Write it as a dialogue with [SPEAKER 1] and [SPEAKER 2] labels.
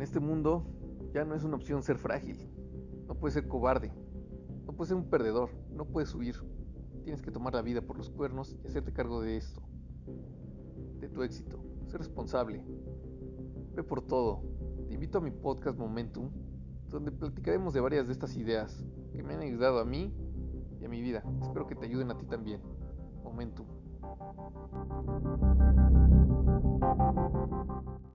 [SPEAKER 1] En este mundo ya no es una opción ser frágil. No puedes ser cobarde. No puedes ser un perdedor. No puedes huir. Tienes que tomar la vida por los cuernos y hacerte cargo de esto. De tu éxito. Ser responsable. Ve por todo. Te invito a mi podcast Momentum, donde platicaremos de varias de estas ideas que me han ayudado a mí y a mi vida. Espero que te ayuden a ti también. Momentum.